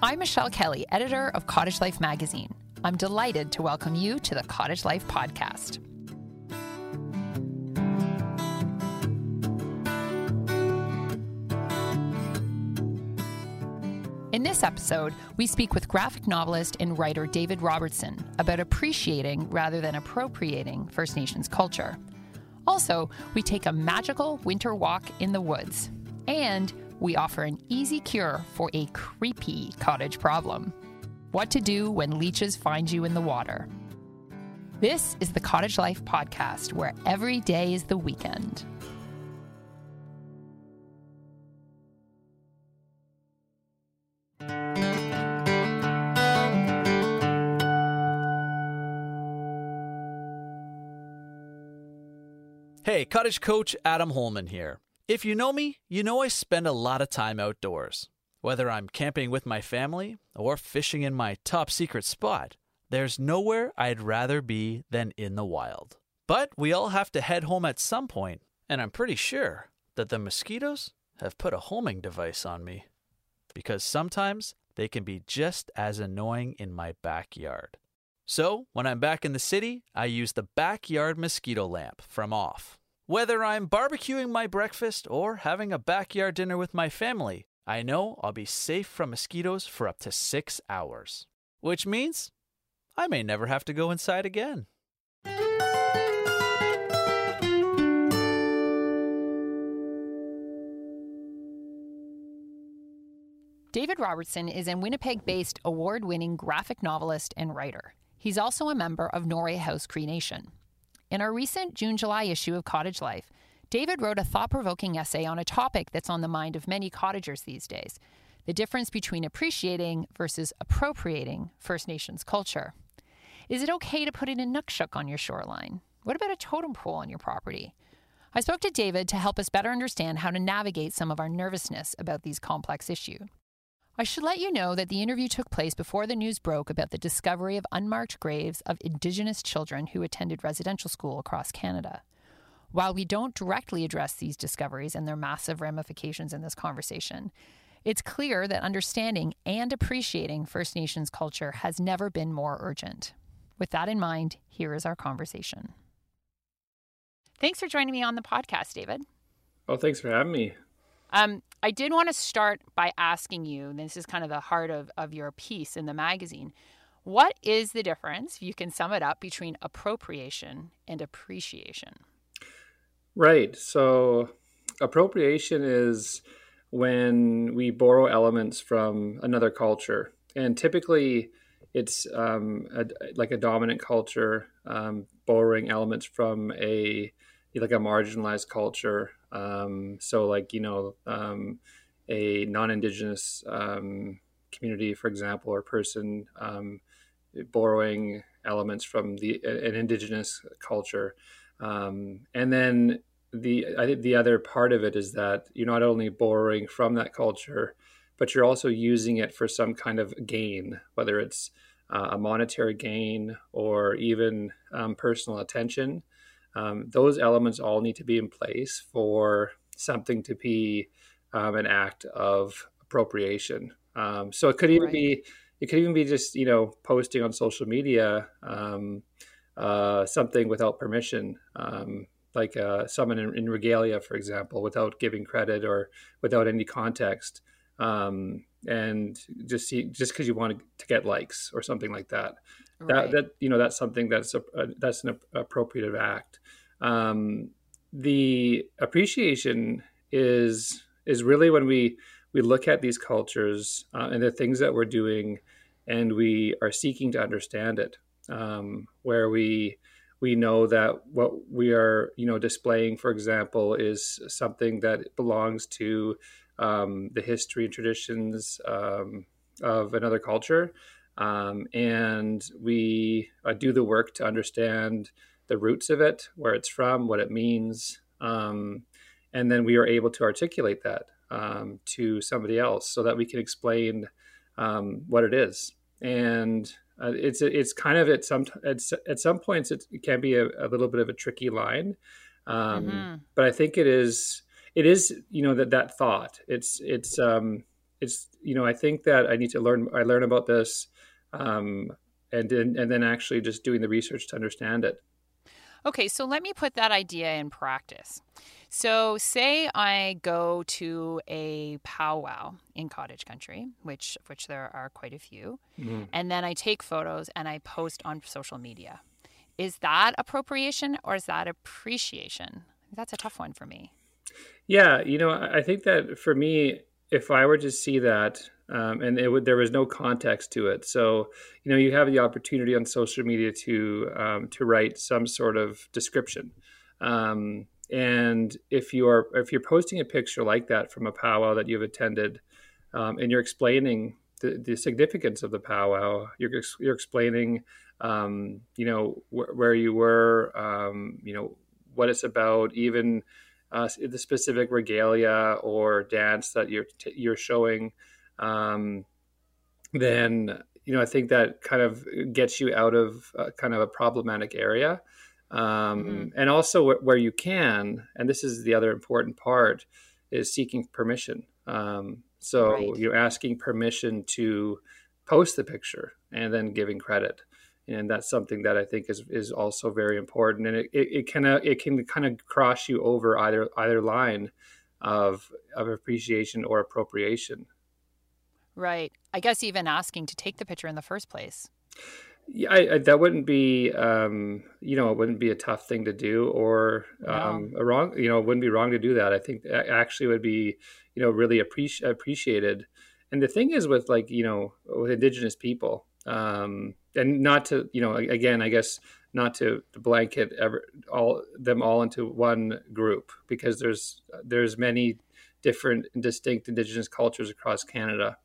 I'm Michelle Kelly, editor of Cottage Life magazine. I'm delighted to welcome you to the Cottage Life podcast. In this episode, we speak with graphic novelist and writer David Robertson about appreciating rather than appropriating First Nations culture. Also, we take a magical winter walk in the woods. And we offer an easy cure for a creepy cottage problem what to do when leeches find you in the water. This is the Cottage Life Podcast, where every day is the weekend. Hey, cottage coach Adam Holman here. If you know me, you know I spend a lot of time outdoors. Whether I'm camping with my family or fishing in my top secret spot, there's nowhere I'd rather be than in the wild. But we all have to head home at some point, and I'm pretty sure that the mosquitoes have put a homing device on me. Because sometimes they can be just as annoying in my backyard. So, when I'm back in the city, I use the backyard mosquito lamp from Off. Whether I'm barbecuing my breakfast or having a backyard dinner with my family, I know I'll be safe from mosquitoes for up to six hours. Which means I may never have to go inside again. David Robertson is a Winnipeg based award winning graphic novelist and writer. He's also a member of Norway House Cree Nation. In our recent June July issue of Cottage Life, David wrote a thought provoking essay on a topic that's on the mind of many cottagers these days the difference between appreciating versus appropriating First Nations culture. Is it okay to put in a inukshuk on your shoreline? What about a totem pole on your property? I spoke to David to help us better understand how to navigate some of our nervousness about these complex issues. I should let you know that the interview took place before the news broke about the discovery of unmarked graves of Indigenous children who attended residential school across Canada. While we don't directly address these discoveries and their massive ramifications in this conversation, it's clear that understanding and appreciating First Nations culture has never been more urgent. With that in mind, here is our conversation. Thanks for joining me on the podcast, David. Oh, thanks for having me. Um, I did want to start by asking you, and this is kind of the heart of, of your piece in the magazine. What is the difference, if you can sum it up, between appropriation and appreciation? Right. So, appropriation is when we borrow elements from another culture. And typically, it's um, a, like a dominant culture um, borrowing elements from a like a marginalized culture um, so, like you know, um, a non-indigenous um, community, for example, or person um, borrowing elements from the an indigenous culture, um, and then the I think the other part of it is that you're not only borrowing from that culture, but you're also using it for some kind of gain, whether it's uh, a monetary gain or even um, personal attention um, those elements all need to be in place for something to be um, an act of appropriation. Um, so it could even right. be it could even be just you know posting on social media um, uh, something without permission, um, like uh, someone in, in, regalia, for example, without giving credit or without any context, um, and just see, just because you want to get likes or something like that. Right. That that you know that's something that's a, a that's an appropriative act. Um, the appreciation is is really when we we look at these cultures uh, and the things that we're doing, and we are seeking to understand it. Um, where we we know that what we are you know displaying, for example, is something that belongs to um, the history and traditions um, of another culture, um, and we uh, do the work to understand the roots of it, where it's from, what it means, um, and then we are able to articulate that um, to somebody else so that we can explain um, what it is. And uh, it's it's kind of at some at, at some points it, can be a, a, little bit of a tricky line, um, mm-hmm. but I think it is it is you know that that thought it's it's um, it's you know I think that I need to learn I learn about this, um, and then and then actually just doing the research to understand it. Okay, so let me put that idea in practice. So, say I go to a powwow in cottage country, which which there are quite a few, mm-hmm. and then I take photos and I post on social media. Is that appropriation or is that appreciation? That's a tough one for me. Yeah, you know, I think that for me, if I were to see that, um, and it there was no context to it, so you know, you have the opportunity on social media to um, to write some sort of description. Um, and if you are if you're posting a picture like that from a powwow that you've attended, um, and you're explaining the, the, significance of the powwow, you're you're explaining, um, you know, wh- where you were, um, you know, what it's about, even uh, the specific regalia or dance that you're t- you're showing. Um, then you know I think that kind of gets you out of uh, kind of a problematic area. Um, mm-hmm. and also where you can and this is the other important part is seeking permission. Um, so right. you're asking permission to post the picture and then giving credit. And that's something that I think is is also very important. And it, it, it kind of it can kind of cross you over either either line of of appreciation or appropriation right I guess even asking to take the picture in the first place yeah, I, I, that wouldn't be, um, you know, it wouldn't be a tough thing to do, or um, no. a wrong, you know, it wouldn't be wrong to do that. I think that actually would be, you know, really appreci- appreciated. And the thing is, with like, you know, with Indigenous people, um, and not to, you know, again, I guess not to, blanket ever all them all into one group because there's there's many different and distinct Indigenous cultures across Canada.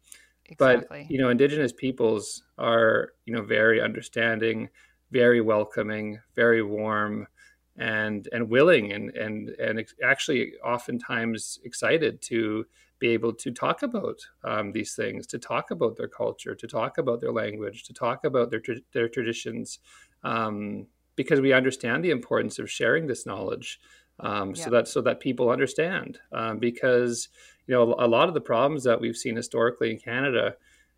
Exactly. But you know, indigenous peoples are you know very understanding, very welcoming, very warm, and and willing and and and actually oftentimes excited to be able to talk about um, these things, to talk about their culture, to talk about their language, to talk about their their traditions, um, because we understand the importance of sharing this knowledge, um, yeah. so that so that people understand. Um, because you know a lot of the problems that we've seen historically in Canada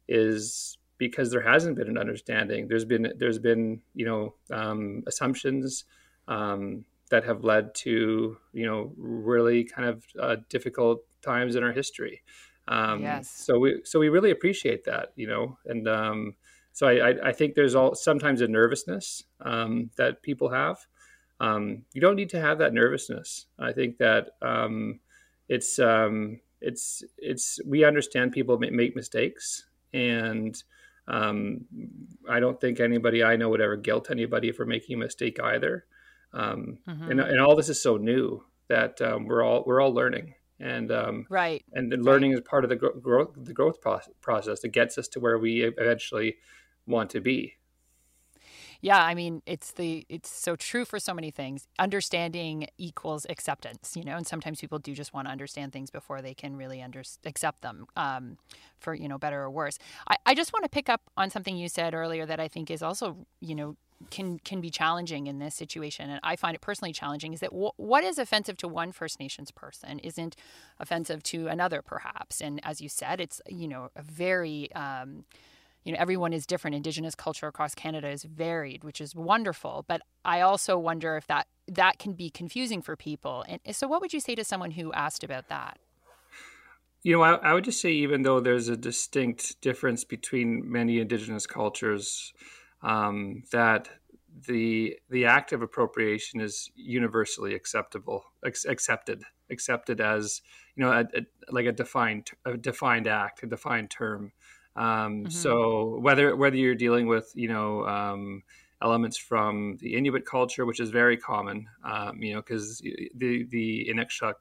is because there hasn't been an understanding. There's been there's been you know um, assumptions um, that have led to you know really kind of uh, difficult times in our history. Um, yes. So we so we really appreciate that you know and um, so I, I, think there's all sometimes a nervousness um, that people have. Um, you don't need to have that nervousness. I think that it's um, it's it's we understand people make mistakes, and um, I don't think anybody I know would ever guilt anybody for making a mistake either. Um, mm-hmm. and, and all this is so new that um, we're all we're all learning, and um, right, and learning right. is part of the growth the growth process that gets us to where we eventually want to be yeah, I mean, it's the it's so true for so many things. Understanding equals acceptance, you know, and sometimes people do just want to understand things before they can really under, accept them um, for you know better or worse. I, I just want to pick up on something you said earlier that I think is also you know can can be challenging in this situation and i find it personally challenging is that w- what is offensive to one first nations person isn't offensive to another perhaps and as you said it's you know a very um, you know everyone is different. Indigenous culture across canada is varied which is wonderful. But i also wonder if that that can be confusing for people. And so what would you say to someone who asked about that? You know I, I would just say even though there's a distinct difference between many indigenous cultures um, that the the act of appropriation is universally acceptable ex- accepted accepted as you know a, a, like a defined a defined act a defined term um, mm-hmm. So whether whether you're dealing with you know um, elements from the Inuit culture, which is very common, um, you know, because the the Inukshuk,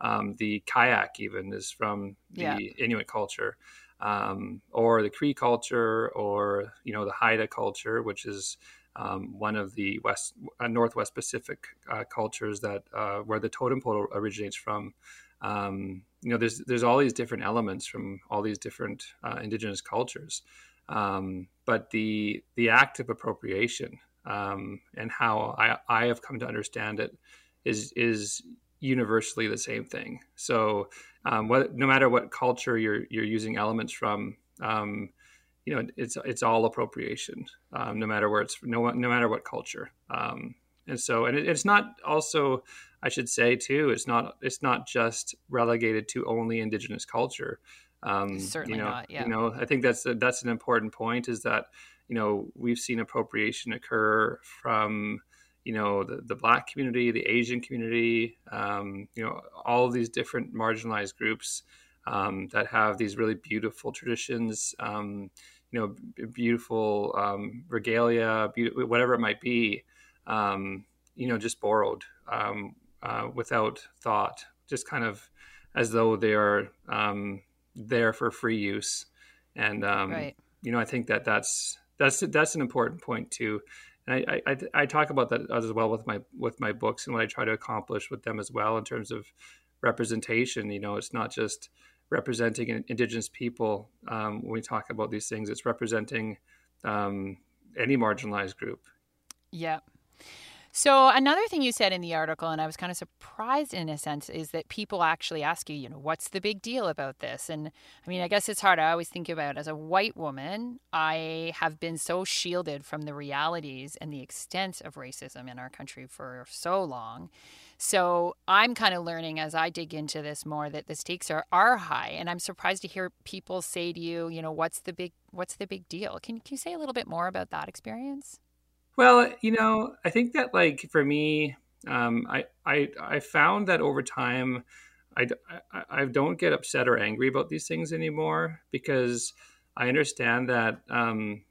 um, the kayak even is from the yeah. Inuit culture, um, or the Cree culture, or you know the Haida culture, which is um, one of the west uh, Northwest Pacific uh, cultures that uh, where the totem pole originates from. Um, you know, there's there's all these different elements from all these different uh, indigenous cultures, um, but the the act of appropriation um, and how I, I have come to understand it is is universally the same thing. So, um, what, no matter what culture you're you're using elements from, um, you know, it's it's all appropriation, um, no matter where it's no no matter what culture. Um, and so, and it, it's not also, I should say too, it's not it's not just relegated to only indigenous culture. Um, Certainly you know, not. Yeah. You know, I think that's a, that's an important point. Is that you know we've seen appropriation occur from you know the, the black community the asian community um, you know all of these different marginalized groups um, that have these really beautiful traditions um, you know beautiful um, regalia be- whatever it might be um, you know just borrowed um, uh, without thought just kind of as though they are there for free use and right. you know i think that that's that's that's an important point too and I, I, I talk about that as well with my with my books and what I try to accomplish with them as well in terms of representation. You know, it's not just representing Indigenous people um, when we talk about these things; it's representing um, any marginalized group. Yeah, so, another thing you said in the article, and I was kind of surprised in a sense, is that people actually ask you, you know, what's the big deal about this? And I mean, I guess it's hard. I always think about as a white woman, I have been so shielded from the realities and the extent of racism in our country for so long. So, I'm kind of learning as I dig into this more that the stakes are, are high. And I'm surprised to hear people say to you, you know, what's the big what's the big deal? Can, can you say a little bit more about that experience? Well, you know, I think that like for me, um, I, I I found that over time, I, I, I don't get upset or angry about these things anymore because I understand that um,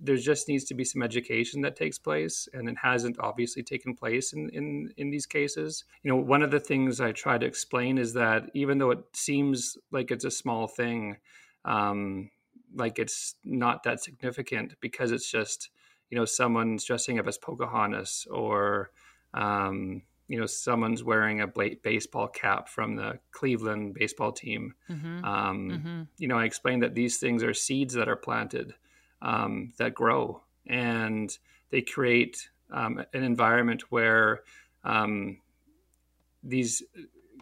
there just needs to be some education that takes place, and it hasn't obviously taken place in, in in these cases. You know, one of the things I try to explain is that even though it seems like it's a small thing, um, like it's not that significant because it's just you know someone's dressing up as Pocahontas or um, you know someone's wearing a baseball cap from the Cleveland baseball team. Mm-hmm. Um, mm-hmm. You know, I explained that these things are seeds that are planted um, that grow and they create um, an environment where um, these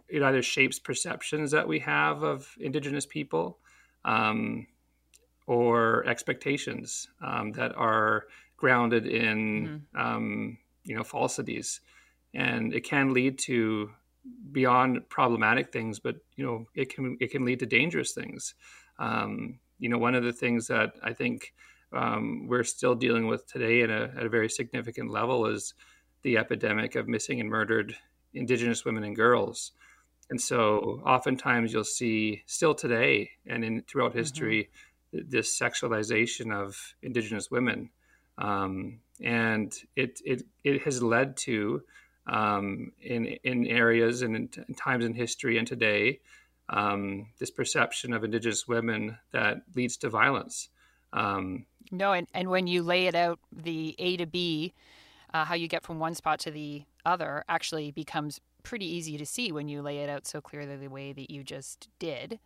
it either shapes perceptions that we have of Indigenous people um, or expectations um, that are grounded in mm-hmm. um, you know falsities, and it can lead to beyond problematic things, but you know it can it can lead to dangerous things. Um, you know, one of the things that I think um, we're still dealing with today at a, at a very significant level is the epidemic of missing and murdered Indigenous women and girls. And so, oftentimes, you'll see still today and in throughout mm-hmm. history mm-hmm. this sexualization of Indigenous women um, and it, it it has led to um, in in areas and in, in, times in history and today um, this perception of Indigenous women that leads to violence. Um, no, and, and when you lay it out, the A to B, uh, how you get from one spot to the other, actually becomes pretty easy to see when you lay it out so clearly the way that you just did.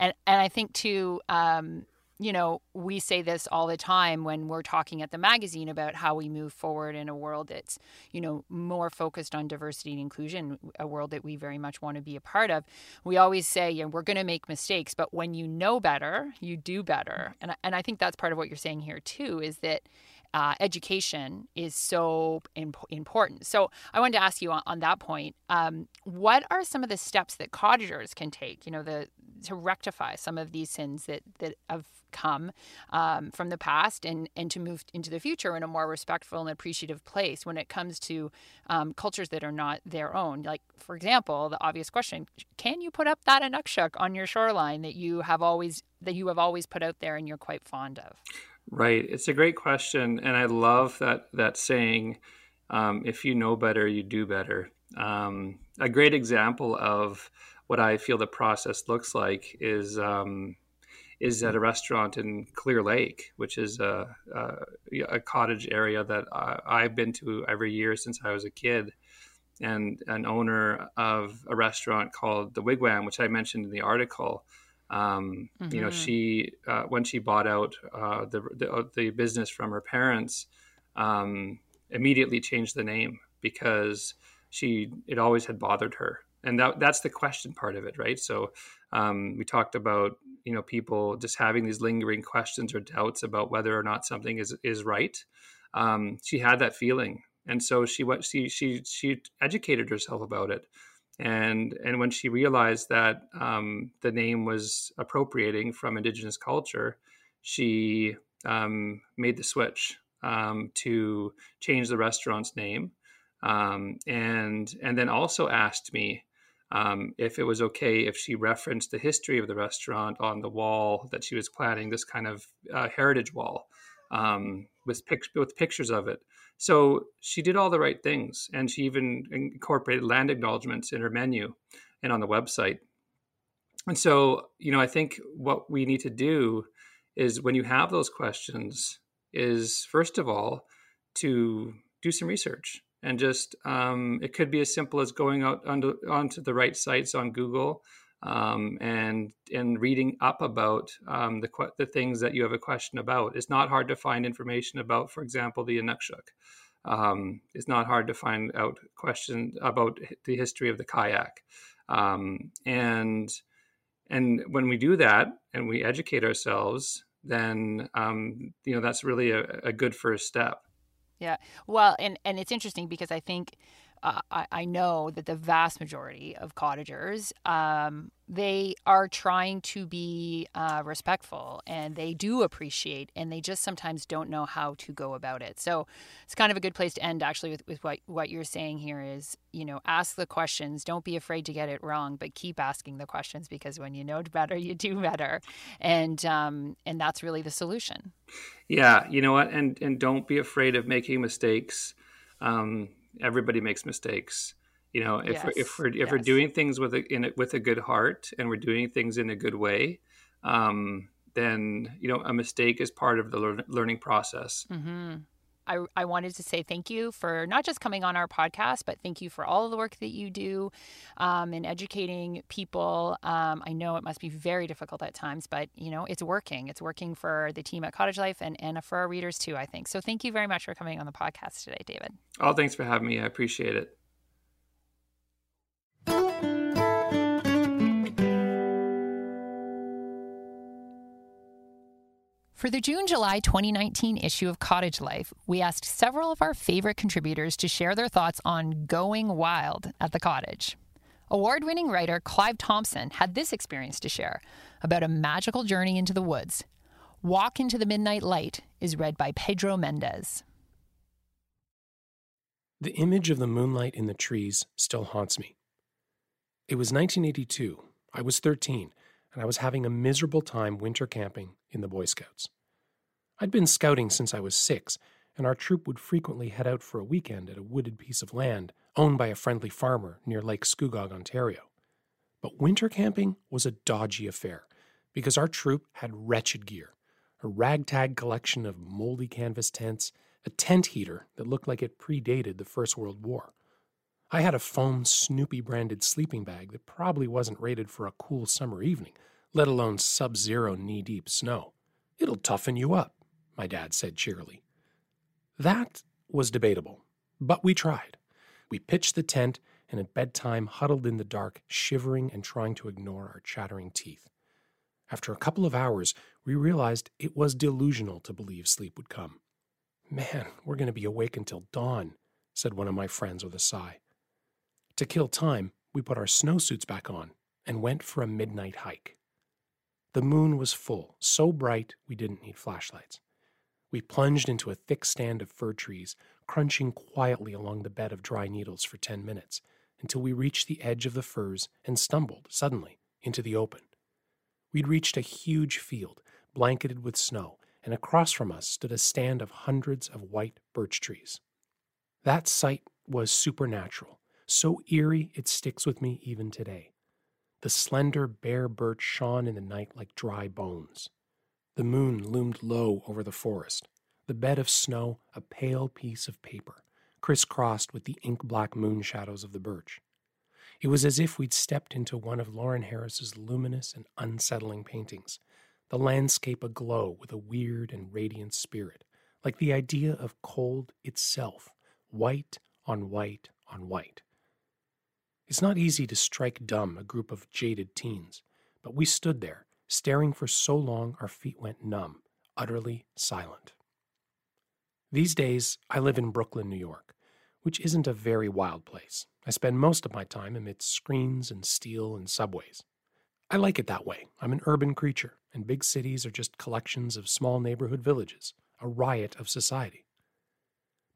And and I think too um, you know, we say this all the time when we're talking at the magazine about how we move forward in a world that's, you know, more focused on diversity and inclusion, a world that we very much want to be a part of. We always say, you know, we're going to make mistakes, but when you know better, you do better. Mm-hmm. And, and I think that's part of what you're saying here, too, is that uh, education is so imp- important. So I wanted to ask you on, on that point, um, what are some of the steps that cottagers can take, you know, the to rectify some of these sins that that have come um, from the past and and to move into the future in a more respectful and appreciative place when it comes to um, cultures that are not their own. Like for example, the obvious question: Can you put up that inukshuk on your shoreline that you have always that you have always put out there and you're quite fond of? Right. It's a great question, and I love that that saying. Um, if you know better, you do better. Um, a great example of what I feel the process looks like is um, is at a restaurant in Clear Lake, which is a, a, a cottage area that I, have been to every year since I was a kid. And an owner of a restaurant called the Wigwam, which I mentioned in the article, um, mm-hmm. You know, mm-hmm. she uh, when she bought out uh, the, the, uh, the business from her parents, um, immediately changed the name because she it always had bothered her, and that that's the question part of it, right? So um, we talked about you know people just having these lingering questions or doubts about whether or not something is is right. Um, she had that feeling, and so she what she she she educated herself about it and and when she realized that um, the name was appropriating from indigenous culture, she um, made the switch um, to change the restaurant's name, um, and and then also asked me um, if it was okay if she referenced the history of the restaurant on the wall that she was planning this kind of uh, heritage wall um, with pic- with pictures of it. So she did all the right things, and she even incorporated land acknowledgments in her menu and on the website. And so, you know, I think what we need to do is when you have those questions, is first of all to do some research and just um, it could be as simple as going out onto, onto the right sites on Google um, and and reading up about um, the the things that you have a question about. It's not hard to find information about, for example, the Inukshuk. Um, it's not hard to find out questions about the history of the kayak, um, and and when we do that and we educate ourselves, then um, you know that's really a, a good first step. Yeah, well, and and it's interesting because I think uh, I, I, know that the vast majority of cottagers um, they are trying to be uh, respectful and they do appreciate and they just sometimes don't know how to go about it. So it's kind of a good place to end actually with, with what, what you're saying here is you know ask the questions. Don't be afraid to get it wrong but keep asking the questions because when you know better you do better. And um, and that's really the solution. Yeah you know what? And and don't be afraid of making mistakes. Um, everybody makes mistakes you know if, yes. we're, if we're if yes. we're doing things with a in a, with a good heart and we're doing things in a good way um, then you know a mistake is part of the lear- learning process mm-hmm. I, I wanted to say thank you for not just coming on our podcast, but thank you for all of the work that you do um, in educating people. Um, I know it must be very difficult at times, but you know it's working. It's working for the team at Cottage Life and, and for our readers too. I think so. Thank you very much for coming on the podcast today, David. Oh, thanks for having me. I appreciate it. For the June July 2019 issue of Cottage Life, we asked several of our favorite contributors to share their thoughts on going wild at the cottage. Award winning writer Clive Thompson had this experience to share about a magical journey into the woods. Walk into the Midnight Light is read by Pedro Mendez. The image of the moonlight in the trees still haunts me. It was 1982. I was 13, and I was having a miserable time winter camping in the Boy Scouts. I'd been scouting since I was six, and our troop would frequently head out for a weekend at a wooded piece of land owned by a friendly farmer near Lake Scugog, Ontario. But winter camping was a dodgy affair because our troop had wretched gear a ragtag collection of moldy canvas tents, a tent heater that looked like it predated the First World War. I had a foam Snoopy branded sleeping bag that probably wasn't rated for a cool summer evening, let alone sub zero knee deep snow. It'll toughen you up, my dad said cheerily. That was debatable, but we tried. We pitched the tent and at bedtime huddled in the dark, shivering and trying to ignore our chattering teeth. After a couple of hours, we realized it was delusional to believe sleep would come. Man, we're going to be awake until dawn, said one of my friends with a sigh. To kill time, we put our snowsuits back on and went for a midnight hike. The moon was full, so bright we didn't need flashlights. We plunged into a thick stand of fir trees, crunching quietly along the bed of dry needles for ten minutes, until we reached the edge of the firs and stumbled, suddenly, into the open. We'd reached a huge field, blanketed with snow, and across from us stood a stand of hundreds of white birch trees. That sight was supernatural, so eerie it sticks with me even today. The slender, bare birch shone in the night like dry bones. The moon loomed low over the forest, the bed of snow a pale piece of paper, crisscrossed with the ink black moon shadows of the birch. It was as if we'd stepped into one of Lawren Harris's luminous and unsettling paintings, the landscape aglow with a weird and radiant spirit, like the idea of cold itself, white on white on white, It's not easy to strike dumb a group of jaded teens, but we stood there, staring for so long our feet went numb, utterly silent. These days, I live in Brooklyn, New York, which isn't a very wild place. I spend most of my time amidst screens and steel and subways. I like it that way. I'm an urban creature, and big cities are just collections of small neighborhood villages, a riot of society.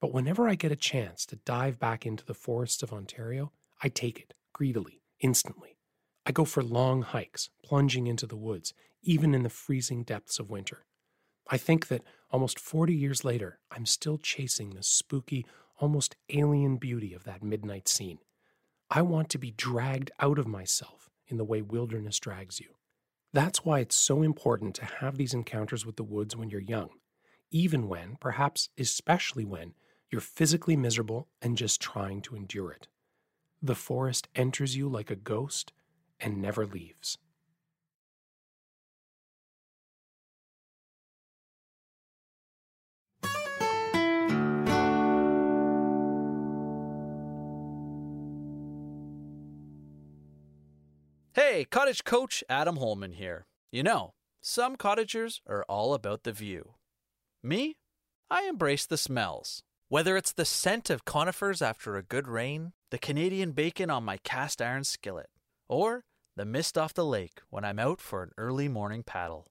But whenever I get a chance to dive back into the forests of Ontario, I take it greedily, instantly. I go for long hikes, plunging into the woods, even in the freezing depths of winter. I think that almost 40 years later, I'm still chasing the spooky, almost alien beauty of that midnight scene. I want to be dragged out of myself in the way wilderness drags you. That's why it's so important to have these encounters with the woods when you're young, even when, perhaps especially when, you're physically miserable and just trying to endure it. The forest enters you like a ghost and never leaves. Hey, cottage coach Adam Holman here. You know, some cottagers are all about the view. Me? I embrace the smells. Whether it's the scent of conifers after a good rain, the Canadian bacon on my cast iron skillet, or the mist off the lake when I'm out for an early morning paddle.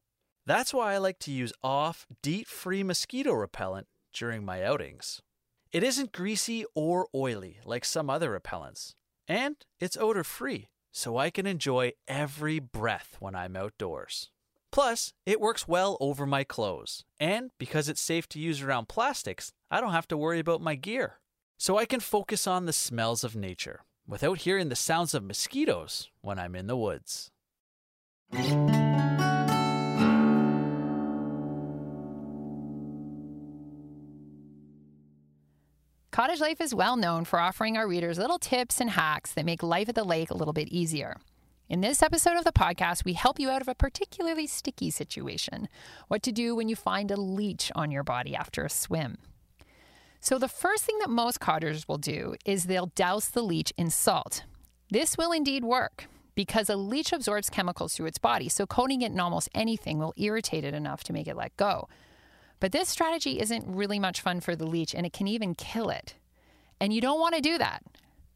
That's why I like to use off, DEET free mosquito repellent during my outings. It isn't greasy or oily like some other repellents, and it's odor free so I can enjoy every breath when I'm outdoors. Plus, it works well over my clothes, and because it's safe to use around plastics, I don't have to worry about my gear. So I can focus on the smells of nature without hearing the sounds of mosquitoes when I'm in the woods. Cottage Life is well known for offering our readers little tips and hacks that make life at the lake a little bit easier. In this episode of the podcast, we help you out of a particularly sticky situation what to do when you find a leech on your body after a swim. So, the first thing that most cottagers will do is they'll douse the leech in salt. This will indeed work because a leech absorbs chemicals through its body, so coating it in almost anything will irritate it enough to make it let go. But this strategy isn't really much fun for the leech and it can even kill it. And you don't want to do that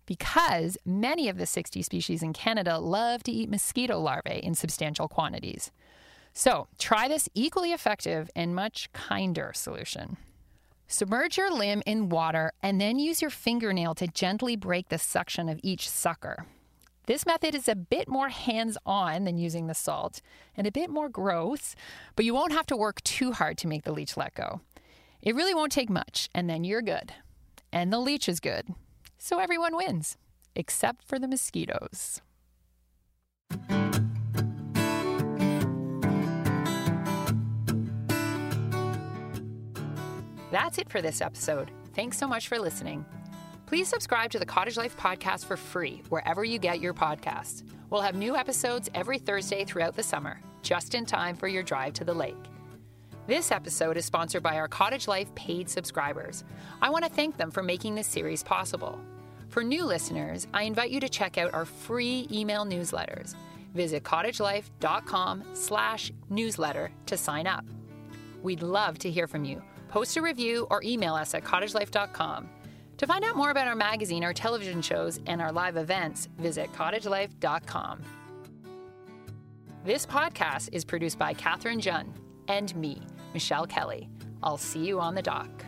because many of the 60 species in Canada love to eat mosquito larvae in substantial quantities. So try this equally effective and much kinder solution. Submerge your limb in water and then use your fingernail to gently break the suction of each sucker. This method is a bit more hands on than using the salt and a bit more gross, but you won't have to work too hard to make the leech let go. It really won't take much, and then you're good. And the leech is good. So everyone wins, except for the mosquitoes. That's it for this episode. Thanks so much for listening. Please subscribe to the Cottage Life podcast for free wherever you get your podcasts. We'll have new episodes every Thursday throughout the summer, just in time for your drive to the lake. This episode is sponsored by our Cottage Life paid subscribers. I want to thank them for making this series possible. For new listeners, I invite you to check out our free email newsletters. Visit cottagelife.com slash newsletter to sign up. We'd love to hear from you. Post a review or email us at cottagelife.com. To find out more about our magazine, our television shows, and our live events, visit cottagelife.com. This podcast is produced by Katherine Jun and me, Michelle Kelly. I'll see you on the dock.